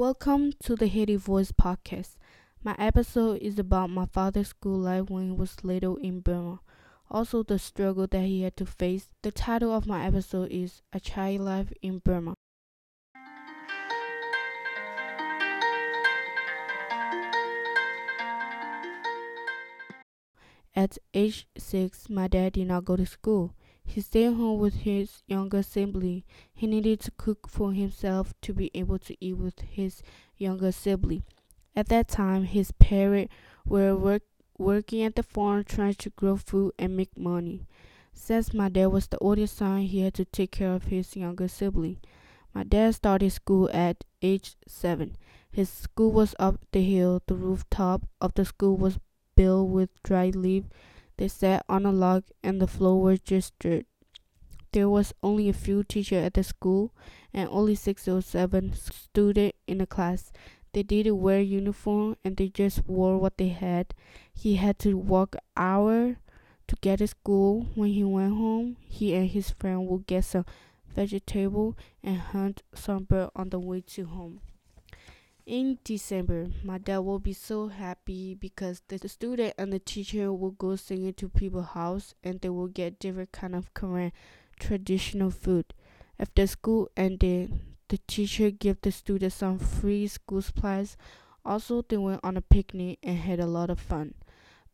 Welcome to the Haiti Voice podcast. My episode is about my father's school life when he was little in Burma. Also, the struggle that he had to face. The title of my episode is A Child Life in Burma. At age six, my dad did not go to school. He stayed home with his younger sibling. He needed to cook for himself to be able to eat with his younger sibling. At that time, his parents were work, working at the farm trying to grow food and make money. Since my dad was the oldest son, he had to take care of his younger sibling. My dad started school at age seven. His school was up the hill. The rooftop of the school was built with dry leaves. they sat on a log and the floor was just dirt. There was only a few teachers at the school and only six or seven students in the class. They didn't wear uniform and they just wore what they had. He had to walk an hour to get to school. When he went home, he and his friend would get some vegetable and hunt some bird on the way to home. In December, my dad will be so happy because the student and the teacher will go singing to people's house and they will get different kind of Karen traditional food. After school ended, the teacher gave the students some free school supplies. Also, they went on a picnic and had a lot of fun.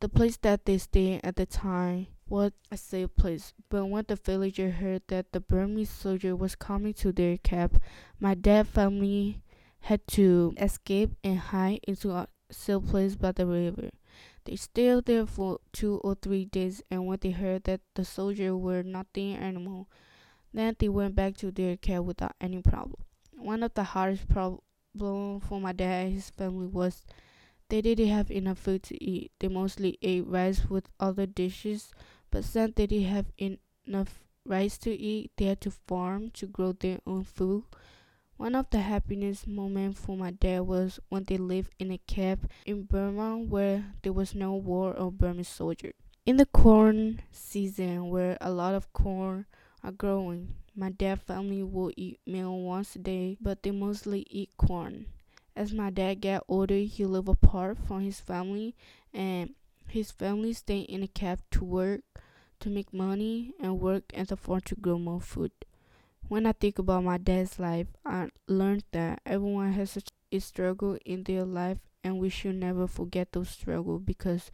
The place that they stayed at the time was a safe place, but when the villager heard that the Burmese soldier was coming to their camp, my dad family had to escape and hide into safe place by the river. They stayed there for two or three days, and when they heard that the soldiers were not there anymore, then they went back to their camp without any problem. One of the hardest problems for my dad and his family was they didn't have enough food to eat. They mostly ate rice with other dishes, but since they didn't have enough rice to eat, they had to farm to grow their own food. One of the happiness moments for my dad was when they lived in a camp in Burma where there was no war or Burmese soldier. In the corn season where a lot of corn are growing, my dad family will eat meal once a day, but they mostly eat corn. As my dad got older, he lived apart from his family and his family stayed in a camp to work to make money and work at the farm to grow more food. When I think about my dad's life, I learned that everyone has a struggle in their life and we should never forget those struggles because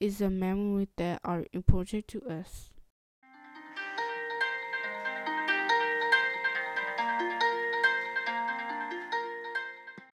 it's a memory that are important to us.